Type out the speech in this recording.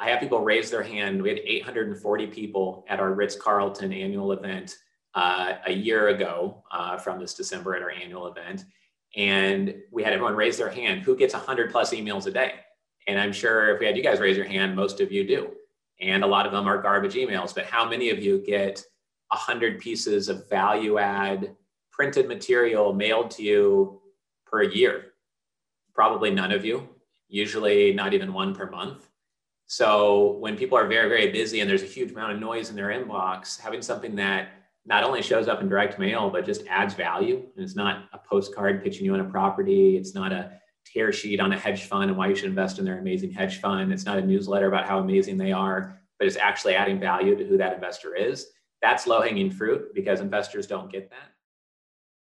I have people raise their hand. We had 840 people at our Ritz Carlton annual event uh, a year ago uh, from this December at our annual event. And we had everyone raise their hand who gets 100 plus emails a day. And I'm sure if we had you guys raise your hand, most of you do. And a lot of them are garbage emails. But how many of you get 100 pieces of value add printed material mailed to you per year? Probably none of you, usually not even one per month. So when people are very, very busy and there's a huge amount of noise in their inbox, having something that not only shows up in direct mail, but just adds value. And it's not a postcard pitching you on a property. It's not a tear sheet on a hedge fund and why you should invest in their amazing hedge fund. It's not a newsletter about how amazing they are, but it's actually adding value to who that investor is. That's low hanging fruit because investors don't get that.